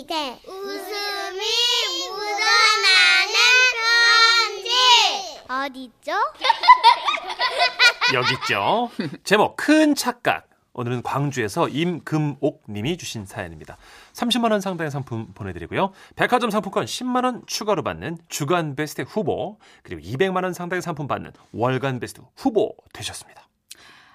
시대 웃음이 묻어나는 편지 어디죠? 여기 있죠. 제목 큰 착각. 오늘은 광주에서 임금옥 님이 주신 사연입니다. 30만 원 상당의 상품 보내드리고요. 백화점 상품권 10만 원 추가로 받는 주간 베스트 후보 그리고 200만 원 상당의 상품 받는 월간 베스트 후보 되셨습니다.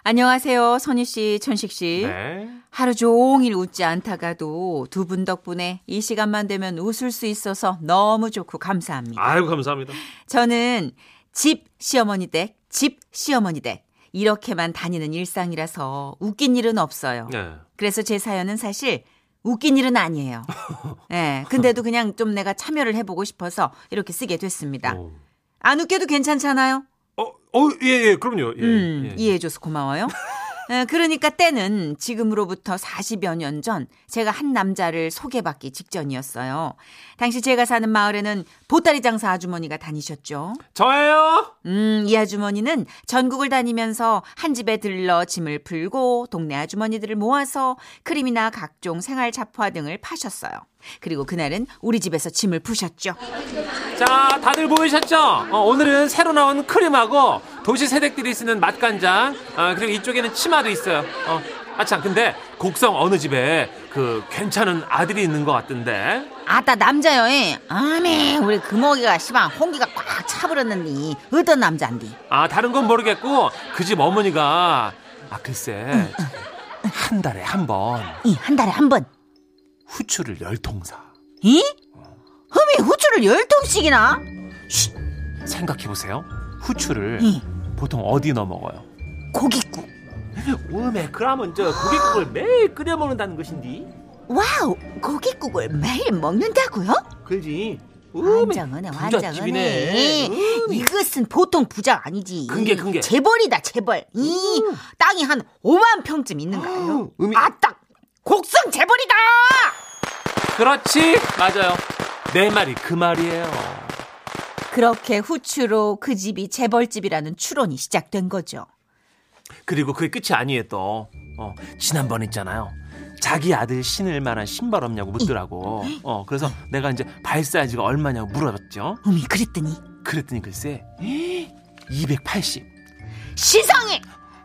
안녕하세요. 선희 씨, 천식 씨. 네. 하루 종일 웃지 않다가도 두 분 덕분에 이 시간만 되면 웃을 수 있어서 너무 좋고 감사합니다. 아이고 감사합니다. 저는 집 시어머니 댁, 집 시어머니 댁. 이렇게만 다니는 일상이라서 웃긴 일은 없어요. 네. 그래서 제 사연은 사실 웃긴 일은 아니에요. 예. 네, 근데도 그냥 좀 내가 참여를 해보고 싶어서 이렇게 쓰게 됐습니다. 오. 안 웃겨도 괜찮잖아요? 어, 어, 예, 예, 그럼요. 예, 음, 예. 이해해줘서 고마워요. 에, 그러니까 때는 지금으로부터 40여 년 전 제가 한 남자를 소개받기 직전이었어요. 당시 제가 사는 마을에는 보따리 장사 아주머니가 다니셨죠. 저예요. 음, 이 아주머니는 전국을 다니면서 한 집에 들러 짐을 풀고 동네 아주머니들을 모아서 크림이나 각종 생활 잡화 등을 파셨어요. 그리고 그날은 우리 집에서 짐을 푸셨죠. 자, 다들 보이셨죠? 어, 오늘은 새로 나온 크림하고 도시 세댁들이 쓰는 맛간장, 아, 그리고 이쪽에는 치마도 있어요. 어, 아참, 근데 곡성 어느 집에 그 괜찮은 아들이 있는 것 같던데. 아따 남자요. 예. 아메 우리 금옥이가 시방 홍기가 꽉 차버렸는데 어떤 남자인디? 아, 다른 건 모르겠고 그 집 어머니가 아, 글쎄 한 달에 한 번 이한 달에 한 번. 후추를 열 통 사. 이? 흠이 후추를 열 통씩이나? 쉿, 생각해 보세요. 후추를 이 보통 어디 넣어 먹어요? 고깃국. 오메, 그러면 저 고깃국을 매일 끓여 먹는다는 것인디? 와우 고깃국을 매일 먹는다고요? 그지? 환장하네 환장하네. 이것은 보통 부자 아니지. 근게, 근게. 재벌이다 재벌. 이 땅이 한 5만 평쯤 있는가요? 아우, 음이- 아딱 곡성 재벌이다. 그렇지, 맞아요. 내 말이 그 말이에요. 그렇게 후추로 그 집이 재벌집이라는 추론이 시작된 거죠. 그리고 그게 끝이 아니에요 또. 어, 지난번 있잖아요. 자기 아들 신을 만한 신발 없냐고 묻더라고. 어, 그래서 내가 이제 발 사이즈가 얼마냐고 물어봤죠. 어미 그랬더니 그랬더니 글쎄 280. 시상해.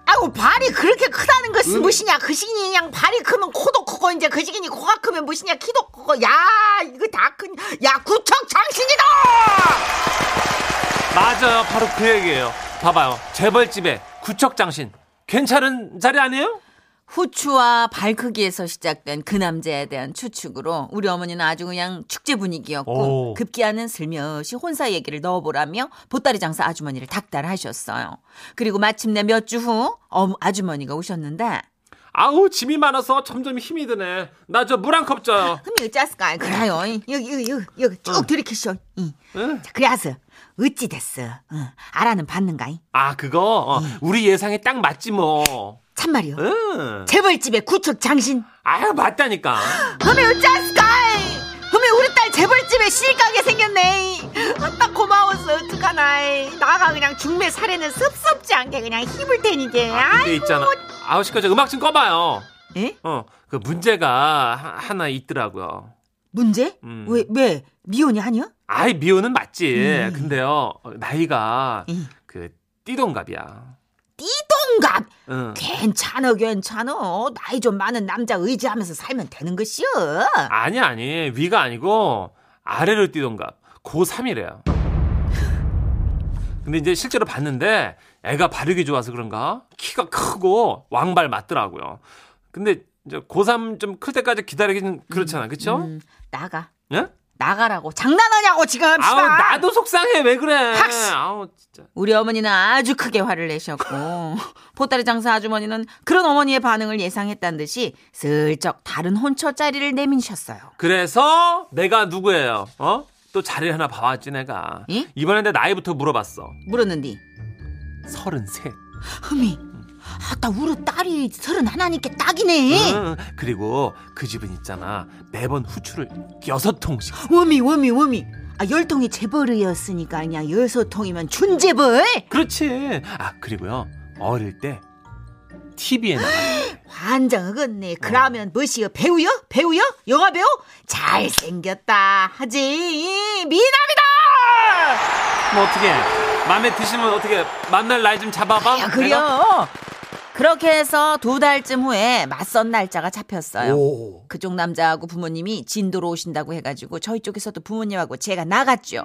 아이고 발이 그렇게 크다는 것은 무엇이냐 그 시기니 그냥 발이 크면 코도 크고 이제 그 시기니 코가 크면 무엇이냐 키도 크고 야 이거 다 큰 야 구척 장신이다 맞아요. 바로 그 얘기예요. 봐봐요. 재벌집에 구척장신. 괜찮은 자리 아니에요? 후추와 발 크기에서 시작된 그 남자에 대한 추측으로 우리 어머니는 아주 그냥 축제 분위기였고 오. 급기야는 슬며시 혼사 얘기를 넣어보라며 보따리 장사 아주머니를 닥달하셨어요. 그리고 마침내 몇 주 후 아주머니가 오셨는데 아우 짐이 많아서 점점 힘이 드네. 나 저 물 한 컵 줘요. 흠이 어쩌스까 그래요 여기 여기 여기, 쭉 들이키쇼 이. 응? 자, 그래서 어찌 됐어 응. 알아는 받는가 이? 아 그거 어, 우리 예상에 딱 맞지 뭐. 참말이요 응. 재벌집의 구척 장신 아유 맞다니까. 흠이 어쩌스까 흠이 우리 딸 재벌집에 실가게 생겼네 아따 고마워서 어떡하나 나가 그냥 중매 사례는 섭섭지 않게 그냥 힘을 테니게 아, 근데 있잖아. 아우 시끄러 저 음악 좀 꺼봐요. 에? 어, 그 문제가 하- 하나 있더라고요. 문제? 음. 왜, 왜? 미혼이 아니야? 아이 미호는 맞지. 음. 근데요 어, 나이가 음. 그 띠동갑이야. 띠동갑! 응. 괜찮어, 괜찮어. 나이 좀 많은 남자 의지하면서 살면 되는 것이여. 아니 아니 위가 아니고 아래로 띠동갑. 고3이래요. 근데 이제 실제로 봤는데 애가 발육이 좋아서 그런가 키가 크고 왕발 맞더라고요. 근데 이제 고3 좀 클 때까지 기다리기는 그렇잖아, 그쵸? 음, 나가. 예? 나가라고. 장난하냐고, 지금. 아우. 나도 속상해 왜 그래? 확시. 아우 진짜. 우리 어머니는 아주 크게 화를 내셨고, 보따리 장사 아주머니는 그런 어머니의 반응을 예상했다는 듯이 슬쩍 다른 혼처 자리를 내미셨어요. 그래서 내가 누구예요? 어? 또 자리 하나 봐왔지 내가. 예? 이번엔 내 나이부터 물어봤어. 물었는디. 서른셋. 흠이. 아따, 우리 딸이 서른 하나니까 딱이네. 응. 그리고 그 집은 있잖아 매번 후추를 여섯 통씩. 워미, 워미, 워미. 아, 열 통이 재벌이었으니까 그냥 여섯 통이면 준재벌. 그렇지. 아 그리고요 어릴 때 TV에 나가. 환장하겠네. 그러면 뭐시여? 배우요? 배우요? 영화 배우? 잘 생겼다 하지. 미남이다! 뭐 어떻게 마음에 드시면 어떻게 만날 날 좀 잡아봐. 야? 그래요. 그렇게 해서 두 달쯤 후에 맞선 날짜가 잡혔어요. 오. 그쪽 남자하고 부모님이 진도로 오신다고 해가지고 저희 쪽에서도 부모님하고 제가 나갔죠.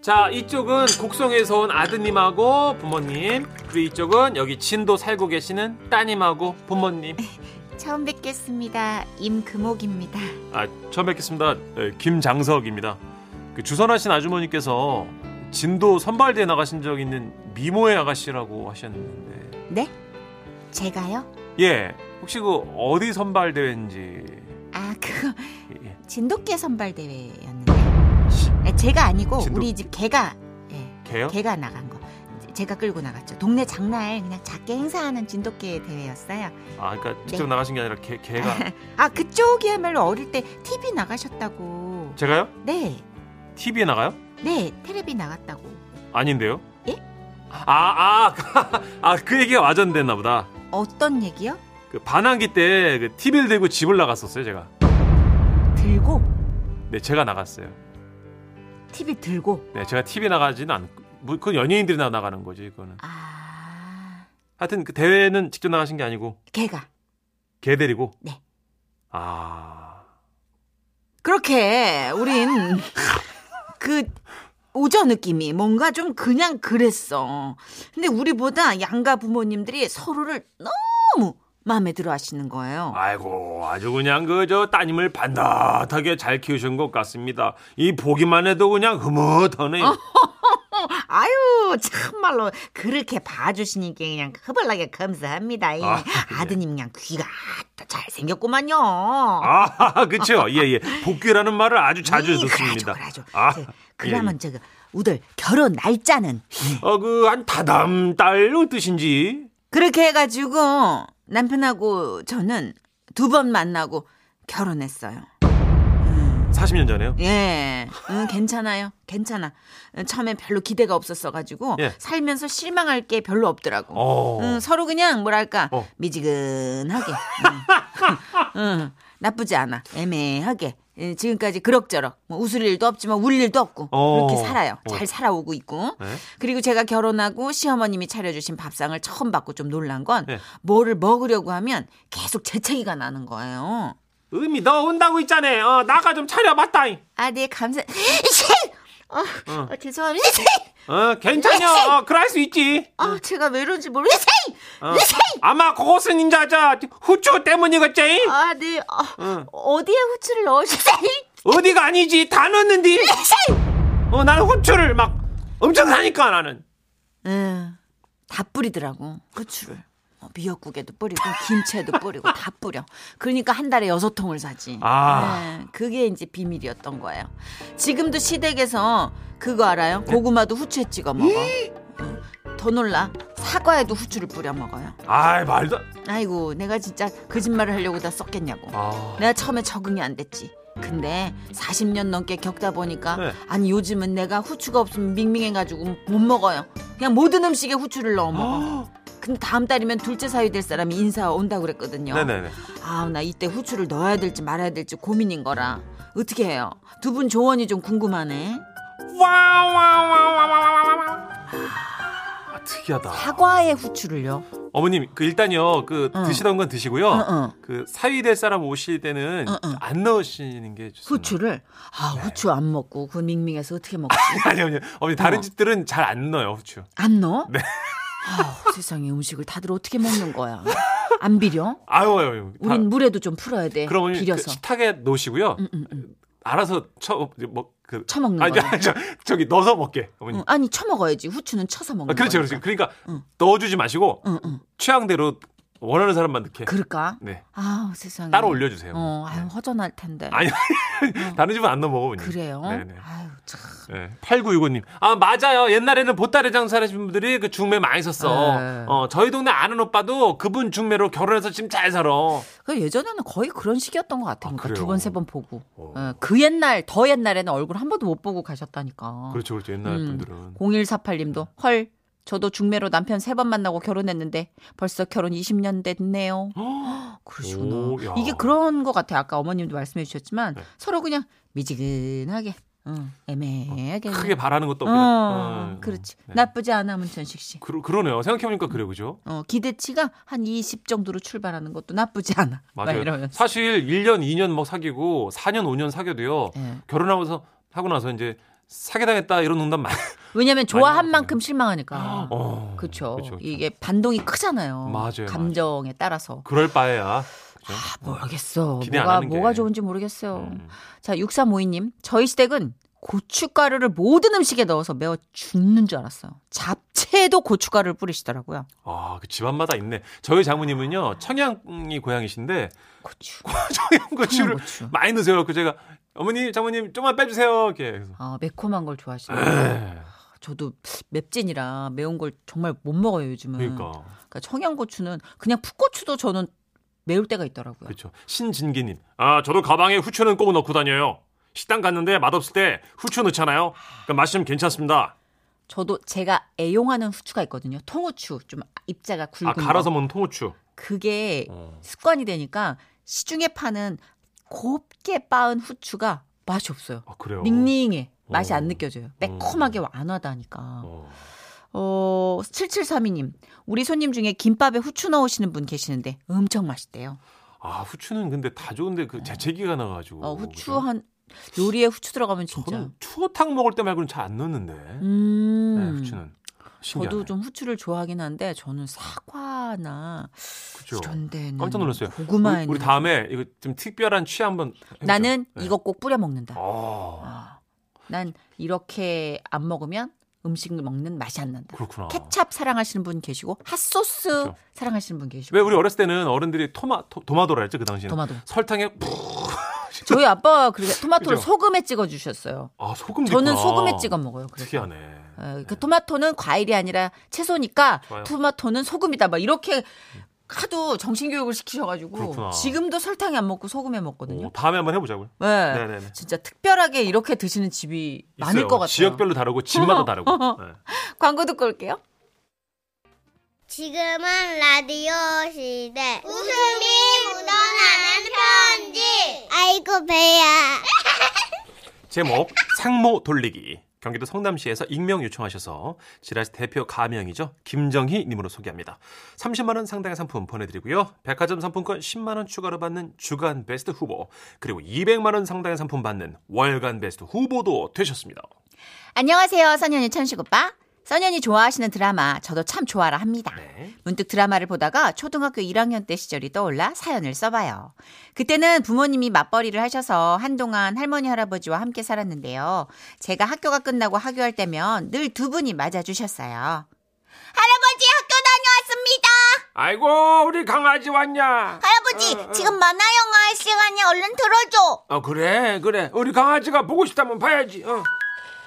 자 이쪽은 곡성에서 온 아드님하고 부모님 그리고 이쪽은 여기 진도 살고 계시는 따님하고 부모님. 처음 뵙겠습니다. 임금옥입니다. 아 처음 뵙겠습니다. 네, 김장석입니다. 그 주선하신 아주머니께서 진도 선발대에 나가신 적 있는 미모의 아가씨라고 하셨는데 네? 제가요? 예 혹시 그 어디 선발 대회인지 아, 그거 예. 진돗개 선발 대회였는데. 제가 아니고 진돗- 우리 집 개가 예, 개요? 개가 나간 거. 제가 끌고 나갔죠. 동네 장날 그냥 작게 행사하는 진돗개 대회였어요. 아 그러니까 직접 네. 나가신 게 아니라 개, 개가 아 그쪽이야말로 어릴 때 TV 나가셨다고. 제가요? 네, TV에 나가요? 네 텔레비 나갔다고. 아닌데요? 예? 아 아 아그 아, 그 얘기가 와전됐나 보다. 어떤 얘기요? 그 반항기 때그 TV를 들고 집을 나갔었어요 제가. 들고 네 제가 나갔어요. TV 들고. 네 제가 TV 나가지는 않고 뭐, 그건 연예인들이 나 나가는 거지 그거는. 아 하여튼 그 대회는 직접 나가신 게 아니고 개가 개 데리고. 네. 아 그렇게 우린 그 오저 느낌이 뭔가 좀 그냥 그랬어. 근데 우리보다 양가 부모님들이 서로를 너무 마음에 들어 하시는 거예요. 아이고 아주 그냥 그 저 따님을 반듯하게 잘 키우신 것 같습니다. 이 보기만 해도 그냥 흐뭇하네. 어? 아유, 참말로 그렇게 봐주시니까 그냥 허벌나게 감사합니다. 아, 예. 아드님 그냥 귀가 아따 잘생겼구만요. 아, 그쵸. 예, 예. 복귀라는 말을 아주 자주 이, 듣습니다. 그래죠, 그래죠. 아, 저, 그러면 저거 우들 결혼 날짜는 어, 그, 한 다다음 달로 뜻인지. 그렇게 해가지고 남편하고 저는 두 번 만나고 결혼했어요. 40년 전에요? 예, 응, 괜찮아요. 괜찮아. 응, 처음에 별로 기대가 없었어가지고 예. 살면서 실망할 게 별로 없더라고. 어. 응, 서로 그냥 뭐랄까 어. 미지근하게. 응. 응, 나쁘지 않아. 애매하게. 예, 지금까지 그럭저럭 뭐 웃을 일도 없지만 울 일도 없고 어. 그렇게 살아요. 어. 잘 살아오고 있고. 네. 그리고 제가 결혼하고 시어머님이 차려주신 밥상을 처음 받고 좀 놀란 건 네. 뭐를 먹으려고 하면 계속 재채기가 나는 거예요. 의미, 너 온다고 있잖아. 어, 나가 좀 차려봤다. 아, 네, 감사. 어, 어. 어, 죄송합니다. 어, 괜찮냐. 어, 그럴 수 있지. 아, 제가 왜 이런지 모르겠어요. 어. 아마 그것은 인자 저 후추 때문이겠지? 아, 네. 어, 응. 어디에 후추를 넣으셨어요? 어디가 아니지. 다 넣었는데. 어, 나는 후추를 막 엄청 사니까 나는. 응, 다 뿌리더라고, 후추를. 어, 미역국에도 뿌리고, 김치에도 뿌리고, 다 뿌려. 그러니까 한 달에 여섯 통을 사지. 아. 네, 그게 이제 비밀이었던 거예요. 지금도 시댁에서 그거 알아요? 고구마도 후추에 찍어 먹어. 어, 더 놀라. 사과에도 후추를 뿌려 먹어요. 아이, 말도. 아이고, 내가 진짜 거짓말을 하려고 다 썼겠냐고. 아. 내가 처음에 적응이 안 됐지. 근데 40년 넘게 겪다 보니까 네. 아니 요즘은 내가 후추가 없으면 밍밍해가지고 못 먹어요. 그냥 모든 음식에 후추를 넣어 먹어. 근데 다음 달이면 둘째 사위 될 사람이 인사 온다 고 그랬거든요. 네네네. 아, 나 이때 후추를 넣어야 될지 말아야 될지 고민인 거라. 어떻게 해요? 두 분 조언이 좀 궁금하네. 아, 특이하다. 사과에 후추를요? 어머님, 그 일단요, 그 응. 드시던 건 드시고요. 응, 응. 그 사위 될 사람 오실 때는. 안 넣으시는 게 좋습니다. 후추를? 아, 후추 안 먹고 그 밍밍해서 어떻게 먹지? 아니요, 아니요. 어머니 다른 어. 집들은 잘 안 넣어요 후추. 안 넣어? 네. 아우, 세상에 음식을 다들 어떻게 먹는 거야? 안 비려? 아유, 아유. 다- 우린 물에도 좀 풀어야 돼. 그럼 어머니 그 비려서. 식탁에 놓으시고요. 응, 응, 응. 알아서 쳐뭐그 쳐먹는 아니, 거야. 아니, 저, 저기 넣어서 먹게 어머니. 응, 아니 쳐먹어야지. 후추는 쳐서 먹는 아, 그렇죠, 거니까. 그렇죠. 그러니까 응. 넣어주지 마시고 응, 응. 취향대로 원하는 사람만 넣게. 그럴까? 네. 아 세상에. 따로 올려주세요. 어, 아유 허전할 텐데. 아니, 다른 집은 안 먹어, 어머니. 그래요? 네네. 아유 참. 네. 8965님. 아, 맞아요. 옛날에는 보따리 장사하시는 분들이 그 중매 많이 썼어. 네. 어, 저희 동네 아는 오빠도 그분 중매로 결혼해서 지금 잘 살아. 그 예전에는 거의 그런 식이었던 것 같아요. 아, 그러니까? 두번 세 번 보고. 어. 어, 그 옛날 더 옛날에는 얼굴 한 번도 못 보고 가셨다니까. 그렇죠, 그렇죠. 옛날 음. 분들은. 0148님도 헐 저도 중매로 남편 세 번 만나고 결혼했는데 벌써 결혼 20년 됐네요. 그러시구나. 오, 야. 이게 그런 것 같아요. 아까 어머님도 말씀해 주셨지만 네. 서로 그냥 미지근하게, 어, 애매하게. 크게 바라는 것도 어, 없고. 그냥, 어, 그렇지. 네. 나쁘지 않아, 문천식 씨. 그러, 그러네요. 생각해보니까 그래요, 그죠? 어, 기대치가 한 20 정도로 출발하는 것도 나쁘지 않아. 막 맞아요. 사실 1년, 2년 뭐 사귀고 4년, 5년 사귀어도요. 예. 결혼하고서 하고 나서 이제 사기당했다 이런 농담 많이. 왜냐면 좋아한 만큼 실망하니까. 어, 그렇죠. 이게 반동이 크잖아요. 맞아요, 감정에 따라서. 그럴 바에야. 그죠? 모르겠어. 안 뭐가. 뭐가 좋은지 모르겠어요. 음. 자, 6352님. 저희 시댁은 고춧가루를 모든 음식에 넣어서 매워 죽는 줄 알았어요. 잡채에도 고춧가루를 뿌리시더라고요. 아, 그 집안마다 있네. 저희 장모님은요, 청양이 고향이신데, 고추. 청양고추를 청양 고추. 많이 넣으세요. 그 제가, 어머니, 장모님, 좀만 빼주세요. 이렇게. 아, 매콤한 걸 좋아하시네요. 에이, 저도 맵진이라 매운 걸 정말 못 먹어요, 요즘은. 그러니까. 그러니까 청양고추는 그냥 풋고추도 저는 매울 때가 있더라고요. 그렇죠. 신진기님. 아, 저도 가방에 후추는 꼭 넣고 다녀요. 식당 갔는데 맛없을 때 후추 넣잖아요. 그럼 맛이 좀 괜찮습니다. 저도 제가 애용하는 후추가 있거든요. 통후추. 좀 입자가 굵은 아, 갈아서 거. 먹는 통후추. 그게 어. 습관이 되니까 시중에 파는 곱게 빻은 후추가 맛이 없어요. 아, 그래요. 닝닝해. 맛이 어. 안 느껴져요. 매콤하게 안 와다니까. 어. 어, 7732님. 우리 손님 중에 김밥에 후추 넣으시는 분 계시는데 엄청 맛있대요. 아, 후추는 근데 다 좋은데 그 재채기가 나가지고. 어, 후추 그죠? 한 요리에 후추 들어가면 진짜. 저는 추어탕 먹을 때 말고는 잘 안 넣는데. 음. 네, 후추는. 신기하네. 저도 좀 후추를 좋아하긴 한데 저는 사과나 그죠. 이런 데는 깜짝 놀랐어요. 고구마에 우리, 우리 다음에 이거 좀 특별한 취 한번. 나는 네. 이거 꼭 뿌려 먹는다. 아, 아, 난 이렇게 안 먹으면 음식을 먹는 맛이 안 난다. 그렇구나. 케찹 사랑하시는 분 계시고 핫소스 그렇죠. 사랑하시는 분 계시고 왜 우리 어렸을 때는 어른들이 토마 토, 도마도라 했죠 그 당시에는 토마토. 설탕에 푹 저희 아빠가 그렇게 토마토를 그죠? 소금에 찍어 주셨어요. 아 소금 저는. 소금에 찍어 먹어요. 그래서. 특이하네. 어, 그 토마토는 과일이 아니라 채소니까 좋아요. 토마토는 소금이다. 막 이렇게 하도 정신교육을 시키셔가지고 그렇구나. 지금도 설탕에 안 먹고 소금에 먹거든요. 오, 다음에 한번 해보자고요. 네. 네네네. 진짜 특별하게 이렇게 드시는 집이 많을 있어요. 것 같아요. 지역별로 다르고 집마다 다르고. 네. 광고 듣고 올게요. 지금은 라디오 시대. 웃음이 묻어나는 편지. 아이고, 배야. 제목 상모 돌리기. 경기도 성남시에서 익명 요청하셔서 지라시 대표 가명이죠. 김정희 님으로 소개합니다. 30만 원 상당의 상품 보내드리고요. 백화점 상품권 10만 원 추가로 받는 주간 베스트 후보 그리고 200만 원 상당의 상품 받는 월간 베스트 후보도 되셨습니다. 안녕하세요, 선현이 천식 오빠. 선현이 좋아하시는 드라마 저도 참 좋아라 합니다. 네. 문득 드라마를 보다가 초등학교 1학년 때 시절이 떠올라 사연을 써봐요. 그때는 부모님이 맞벌이를 하셔서 한동안 할머니 할아버지와 함께 살았는데요. 제가 학교가 끝나고 하교할 때면 늘 두 분이 맞아주셨어요. 할아버지 학교 다녀왔습니다. 아이고 우리 강아지 왔냐? 할아버지, 지금 만화 영화 할 시간이 얼른 들어줘. 어 그래 그래 우리 강아지가 보고 싶다면 봐야지. 어.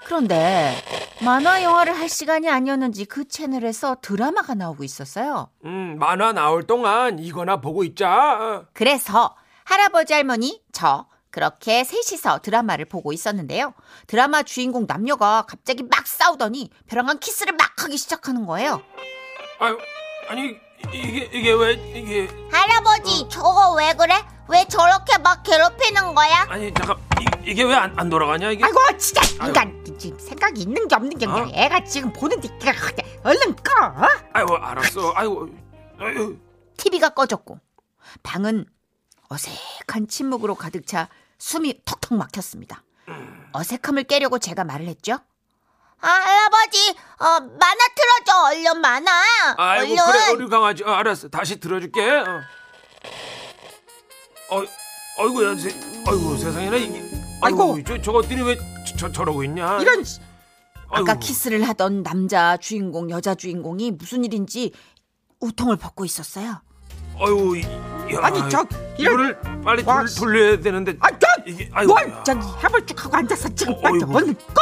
그런데 만화 영화를 할 시간이 아니었는지 그 채널에서 드라마가 나오고 있었어요. 음 만화 나올 동안 이거나 보고 있자. 어. 그래서 할아버지 할머니 저 그렇게 셋이서 드라마를 보고 있었는데요. 드라마 주인공 남녀가 갑자기 막 싸우더니 벼랑한 키스를 막 하기 시작하는 거예요. 아유 아니 이게 이게 왜 이게 할아버지, 저거 왜 그래? 왜 저렇게 막 괴롭히는 거야? 아니 잠깐 이, 이게 왜 안 안 돌아가냐 이게? 아이고 진짜. 인간 지금 생각이 있는 게 없는 게 어? 애가 지금 보는 데 얼른 꺼. 아이고 알았어. 아이고 아유 TV가 꺼졌고 방은 어색한 침묵으로 가득 차 숨이 턱턱 막혔습니다. 어색함을 깨려고 제가 말을 했죠. 아, 할아버지, 어, 만화 틀어줘. 얼른 만화. 아이고 얼른. 그래 우리 강아지 어, 알았어 다시 들어줄게. 어. 어 아이고 야 세, 아이고 세상에나 이게 아이고 아이고. 저 저것들이 왜 저, 저 러고 있냐? 이런 아까 아이고. 키스를 하던 남자 주인공 여자 주인공이 무슨 일인지 우통을 벗고 있었어요. 아유, 이- 야, 아니, 저, 이거를 빨리 와, 돌, 돌려야 되는데 아, 저, 이게 아이고, 뭘 야. 저기 해볼 쭉 하고 앉아서 지금 어, 빨리. 얼른 꺼.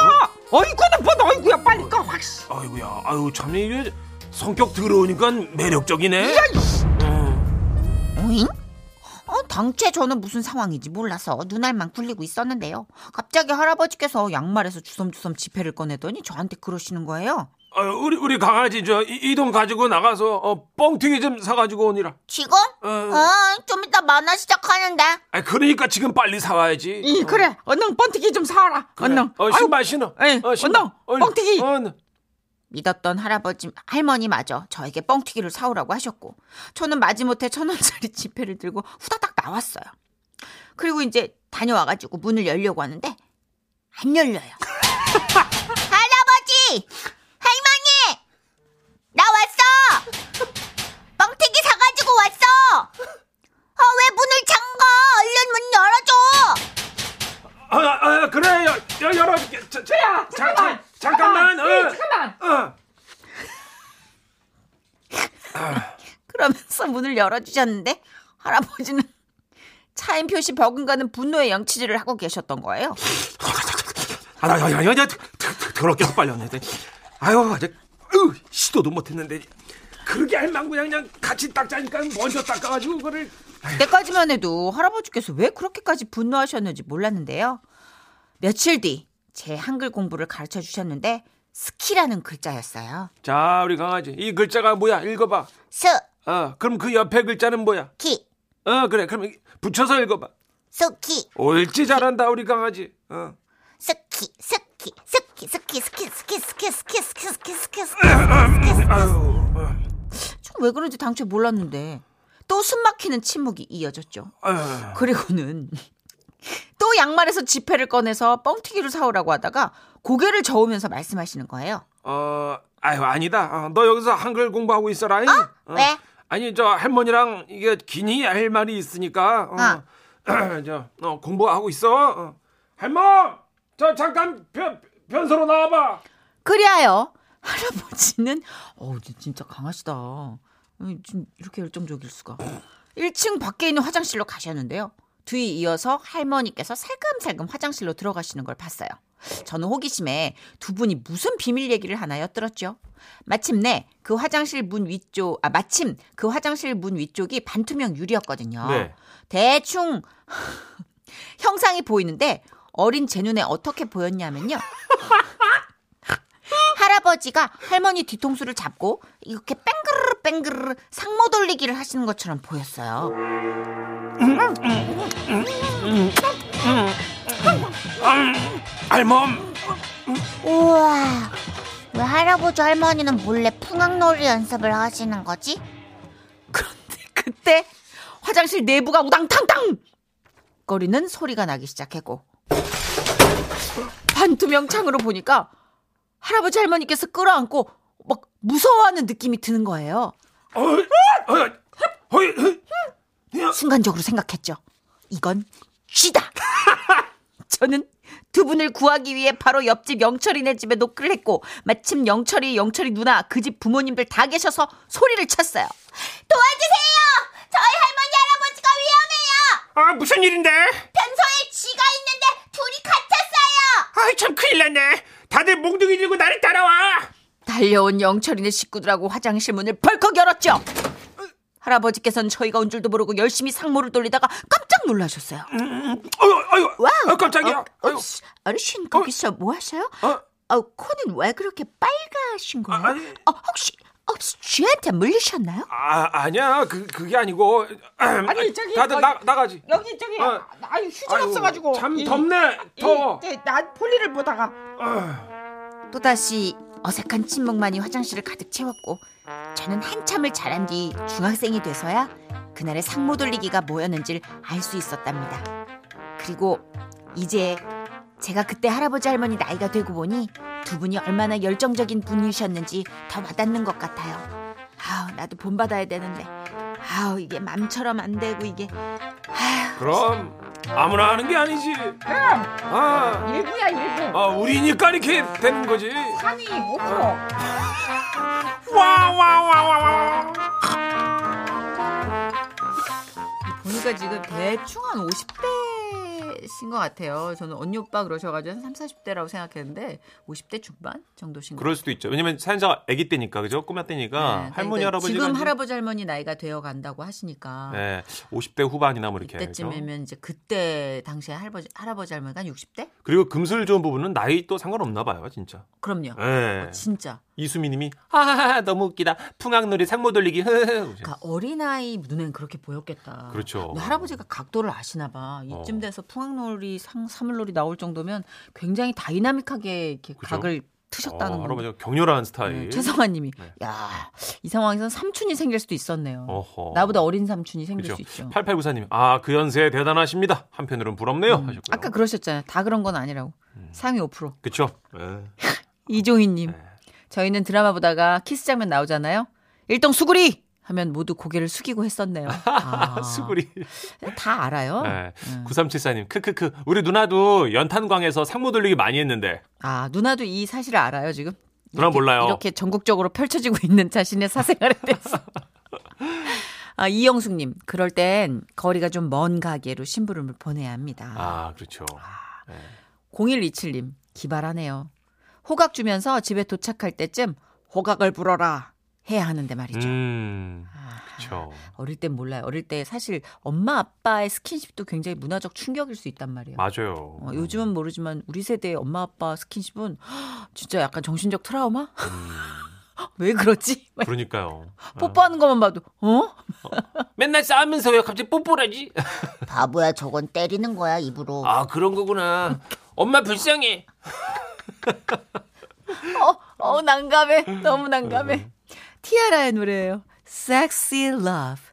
어이구는 뭔 어이구야 빨리 꺼. 확. 씨. 아이고야, 아유 참 이게 성격 더러우니까 매력적이네. 어. 오잉? 어, 당최 저는 무슨 상황인지 몰라서 눈알만 굴리고 있었는데요. 갑자기 할아버지께서 양말에서 주섬주섬 지폐를 꺼내더니 저한테 그러시는 거예요. 어, 우리 우리 강아지 저 이 돈 가지고 나가서 어, 뻥튀기 좀 사가지고 오니라. 지금? 어. 어, 좀 이따 만화 시작하는데. 아 그러니까 지금 빨리 사와야지. 이 그래 얼른 번뜩이 좀 사와라 얼른 어 신발 신어. 에이, 어, 신발. 얼른, 뻥튀기. 어, 어. 믿었던 할아버지 할머니마저 저에게 뻥튀기를 사오라고 하셨고 저는 마지못해 천 원짜리 지폐를 들고 후다닥 나왔어요. 그리고 이제 다녀와가지고 문을 열려고 하는데 안 열려요. 할아버지! 할머니! 나 왔어! 뻥튀기 사가지고 왔어! 아, 왜 문을 잠가! 얼른 문 열어줘! 아, 아 그래 여, 여, 열어줄게. 자, 자, 잠깐만. 잠깐만. 어. 예, 잠깐만 어. 그러면서 문을 열어주셨는데 할아버지는 차인 표시 버금가는 분노의 영치질을 하고 계셨던 거예요. 아, 야, 야, 야, 야, 더럽게 빨렸네. 아유, 아직 으, 시도도 못했는데 그렇게 할망구 그냥, 그냥 같이 닦자니까 먼저 닦아가지고 그거를. 그때까지만 해도 할아버지께서 왜 그렇게까지 분노하셨는지 몰랐는데요. 며칠 뒤 제 한글 공부를 가르쳐 주셨는데 스키라는 글자였어요. 자, 우리 강아지 이 글자가 뭐야? 읽어봐. 스, 어, 그럼 그 옆에 글자는 뭐야? 키, 어, 그래. 그럼 붙여서 읽어봐. 수키, 옳지 잘한다 우리 강아지. 어. 스키, 스키, 스키, 스키, 스키, 스키, 스키, 스키, 스키, 스키, 스키, 스키. 아유, 어, 전왜 그런지 당초에 몰랐는데 또 숨막히는 침묵이 이어졌죠. 그리고는 또 양말에서 지폐를 꺼내서 뻥튀기를 사오라고 하다가 고개를 저으면서 말씀하시는 거예요. 어, 아유 아니다. 어, 너 여기서 한글 공부하고 있어라. 어? 왜? 아니 저 할머니랑 이게 기니 할 말이 있으니까. 어. 저 어, 공부하고 있어. 어. 할머, 저 잠깐 변 변소로 나와봐. 그리하여 할아버지는 어 진짜 강하시다. 어, 좀 이렇게 열정적일 수가. 1층 밖에 있는 화장실로 가셨는데요. 뒤 이어서 할머니께서 살금살금 화장실로 들어가시는 걸 봤어요. 저는 호기심에 두 분이 무슨 비밀 얘기를 하나 엿들었죠. 마침내 그 화장실 문 위쪽, 아, 마침 그 화장실 문 위쪽이 반투명 유리였거든요. 네. 대충 형상이 보이는데 어린 제 눈에 어떻게 보였냐면요. 할아버지가 할머니 뒤통수를 잡고 이렇게 뺑그르르 뺑그르르 상모 돌리기를 하시는 것처럼 보였어요. 할멈, 우와, 왜 할아버지 할머니는 몰래 풍악놀이 연습을 하시는 거지? 그런데 그때 화장실 내부가 우당탕탕 거리는 소리가 나기 시작했고 반투명 창으로 보니까 할아버지 할머니께서 끌어안고 막 무서워하는 느낌이 드는 거예요. 순간적으로 생각했죠. 이건 쥐다. 저는 두 분을 구하기 위해 바로 옆집 영철이네 집에 노크를 했고 마침 영철이 영철이 누나 그 집 부모님들 다 계셔서 소리를 쳤어요. 도와주세요! 저희 할머니 할아버지가 위험해요! 아 무슨 일인데? 변소에 쥐가 있는데 둘이 갇혔어요! 아이 참 큰일 났네. 다들 몽둥이 들고 나를 따라와. 달려온 영철이네 식구들하고 화장실 문을 벌컥 열었죠. 할아버지께서는 저희가 온 줄도 모르고 열심히 상모를 돌리다가 깜짝 놀라셨어요. 아유, 아유, 아, 깜짝이야. 어, 어, 어르신 거기서 뭐 하세요? 어? 어, 코는 왜 그렇게 빨가신 거예요? 아, 아니. 어, 혹시 혹시 쥐한테 물리셨나요? 아 아니야 그 그게 아니고 아니, 저기, 다들 어, 나 나가지. 여기 저기 어. 아유 휴지 아유, 없어가지고 참 이- 덥네. 네, 나 볼일을 보다가 또다시 어색한 침묵만이 화장실을 가득 채웠고 저는 한참을 자란 뒤 중학생이 돼서야 그날의 상모 돌리기가 뭐였는지를 알 수 있었답니다. 그리고 이제 제가 그때 할아버지 할머니 나이가 되고 보니 두 분이 얼마나 열정적인 분이셨는지 더 와닿는 것 같아요. 아우 나도 본받아야 되는데 아우 이게 맘처럼 안 되고 이게 아휴 그럼 아무나 하는 게 아니지. 그럼 아, 일부야 일부 아 우리니까 이렇게 되는 거지. 산이 5% 와와와와와. 보니까 지금 대충 한 50대 50대신 것 같아요. 저는 언니 오빠 그러셔가지고 한 3, 40대라고 생각했는데 50대 중반 정도신 것 그럴 수도 있죠. 왜냐면 사연자가 아기 때니까 그죠? 꼬마 때니까. 네, 할머니 그러니까 할아버지가 지금 이제- 할아버지 할머니 나이가 되어 간다고 하시니까 네, 50대 후반이나 뭐 이렇게. 그죠? 이때쯤이면 이제 그때 당시에 할아버지 할아버지 할머니가 한 60대? 그리고 금슬 좋은 부분은 나이 또 상관없나 봐요, 진짜. 그럼요. 네. 어, 진짜. 이수미님이 하하하 너무 웃기다. 풍악놀이 상모 돌리기. 그러니까 어린아이 눈엔 그렇게 보였겠다. 그렇죠. 할아버지가 각도를 아시나 봐. 이쯤 어. 돼서 풍악놀이, 상, 사물놀이 나올 정도면 굉장히 다이나믹하게 이렇게 그죠? 각을 트셨다는 어, 거. 할아버지가 격렬한 스타일. 네, 최성아님이 네. 야, 이 상황에선 삼촌이 생길 수도 있었네요. 어허. 나보다 어린 삼촌이 생길 그죠. 수 있죠. 8894님, 아, 그 연세 대단하십니다. 한편으로는 부럽네요. 하셨고요. 음, 아까 그러셨잖아요. 다 그런 건 아니라고. 상위 5%. 그쵸. 네. 이종희님, 네. 저희는 드라마 보다가 키스 장면 나오잖아요. 일동 수구리 하면 모두 고개를 숙이고 했었네요. 아, 수구리. 다 알아요. 네. 9374님, 크크크. 우리 누나도 연탄광에서 상모 돌리기 많이 했는데. 아, 누나도 이 사실을 알아요, 지금? 누나 이렇게- 몰라요. 이렇게 전국적으로 펼쳐지고 있는 자신의 사생활에 대해서. 아, 이영숙님, 그럴 땐 거리가 좀 먼 가게로 심부름을 보내야 합니다. 아, 그렇죠. 0127님, 기발하네요. 호각 주면서 집에 도착할 때쯤 호각을 불어라 해야 하는데 말이죠. 음, 아, 그렇죠. 어릴 땐 몰라요. 어릴 때 사실 엄마 아빠의 스킨십도 굉장히 문화적 충격일 수 있단 말이에요. 맞아요. 어, 요즘은 모르지만 우리 세대의 엄마 아빠 스킨십은 진짜 약간 정신적 트라우마? 음, 왜 그러지? 막 그러니까요. 뽀뽀하는 것만 봐도 어? 맨날 싸우면서 왜 갑자기 뽀뽀라지? 바보야, 저건 때리는 거야, 입으로. 아, 그런 거구나. 엄마 불쌍해. 어 난감해. 너무 난감해. 티아라의 노래예요. Sexy Love.